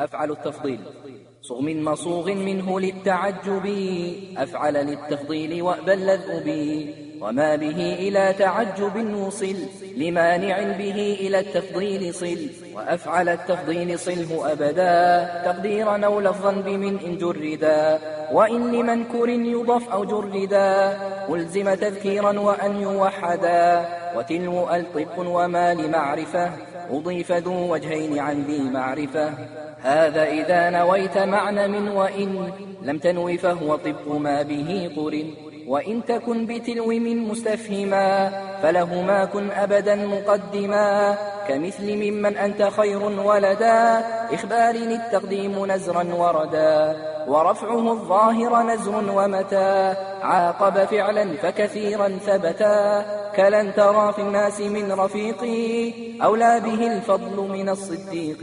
أفعل التفضيل. صغ من مصوغ منه للتعجب أفعل للتفضيل وأبى اللذب. وما به إلى تعجب وصل لمانع به إلى التفضيل صل. وأفعل التفضيل صله أبدا تقديرا أو لفظا بمن إن جردا. وإن لمنكر يضف أو جردا ألزم تذكيرا وأن يوحدا. وتلو ألطف وما لمعرفة أضيف ذو وجهين عن ذي معرفة. هذا إذا نويت معنى من وإن لم تنو فهو طب ما به قرن وإن تكن بتلو من مستفهما فلهما كن أبدا مقدما. كمثل ممن أنت خير ولدا إخبار التقديم نزرا وردا. ورفعه الظاهر نزر ومتى. عاقب فعلا فكثيرا ثبتا كلن ترى في الناس من رفيقي. أولى به الفضل من الصديق.